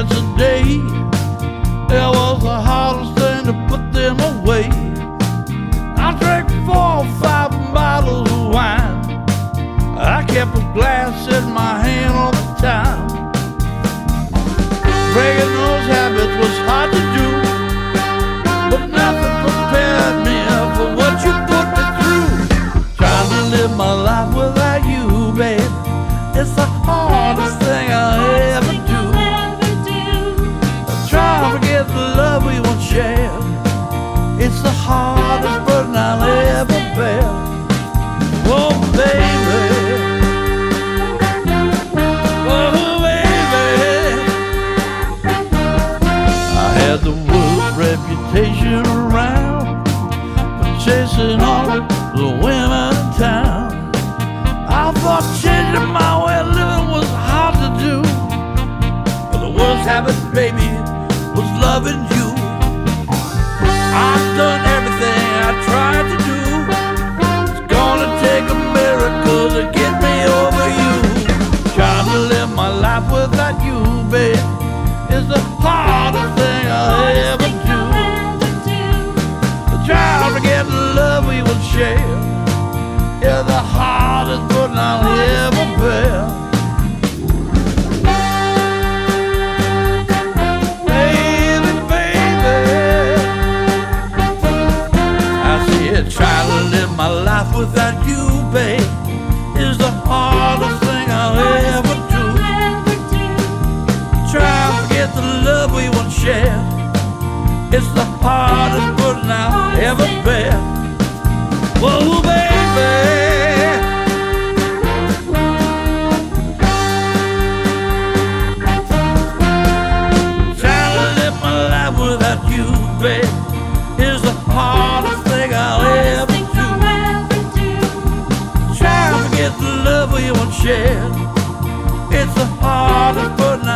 cigarettes a day. It was hardest burden I'll ever bear. Oh, baby. Oh, baby. I had the worst reputation around for chasing all the women in town. I thought changing my way of living was hard to do. But the worst habit, baby, was loving you. I've done everything without you, babe, is the hardest thing I'll ever do. Try to forget the love we once shared. It's the hardest burden I'll ever bear. Whoa, baby. Trying to live my life without you, babe, is the we once shared. It's the hardest burden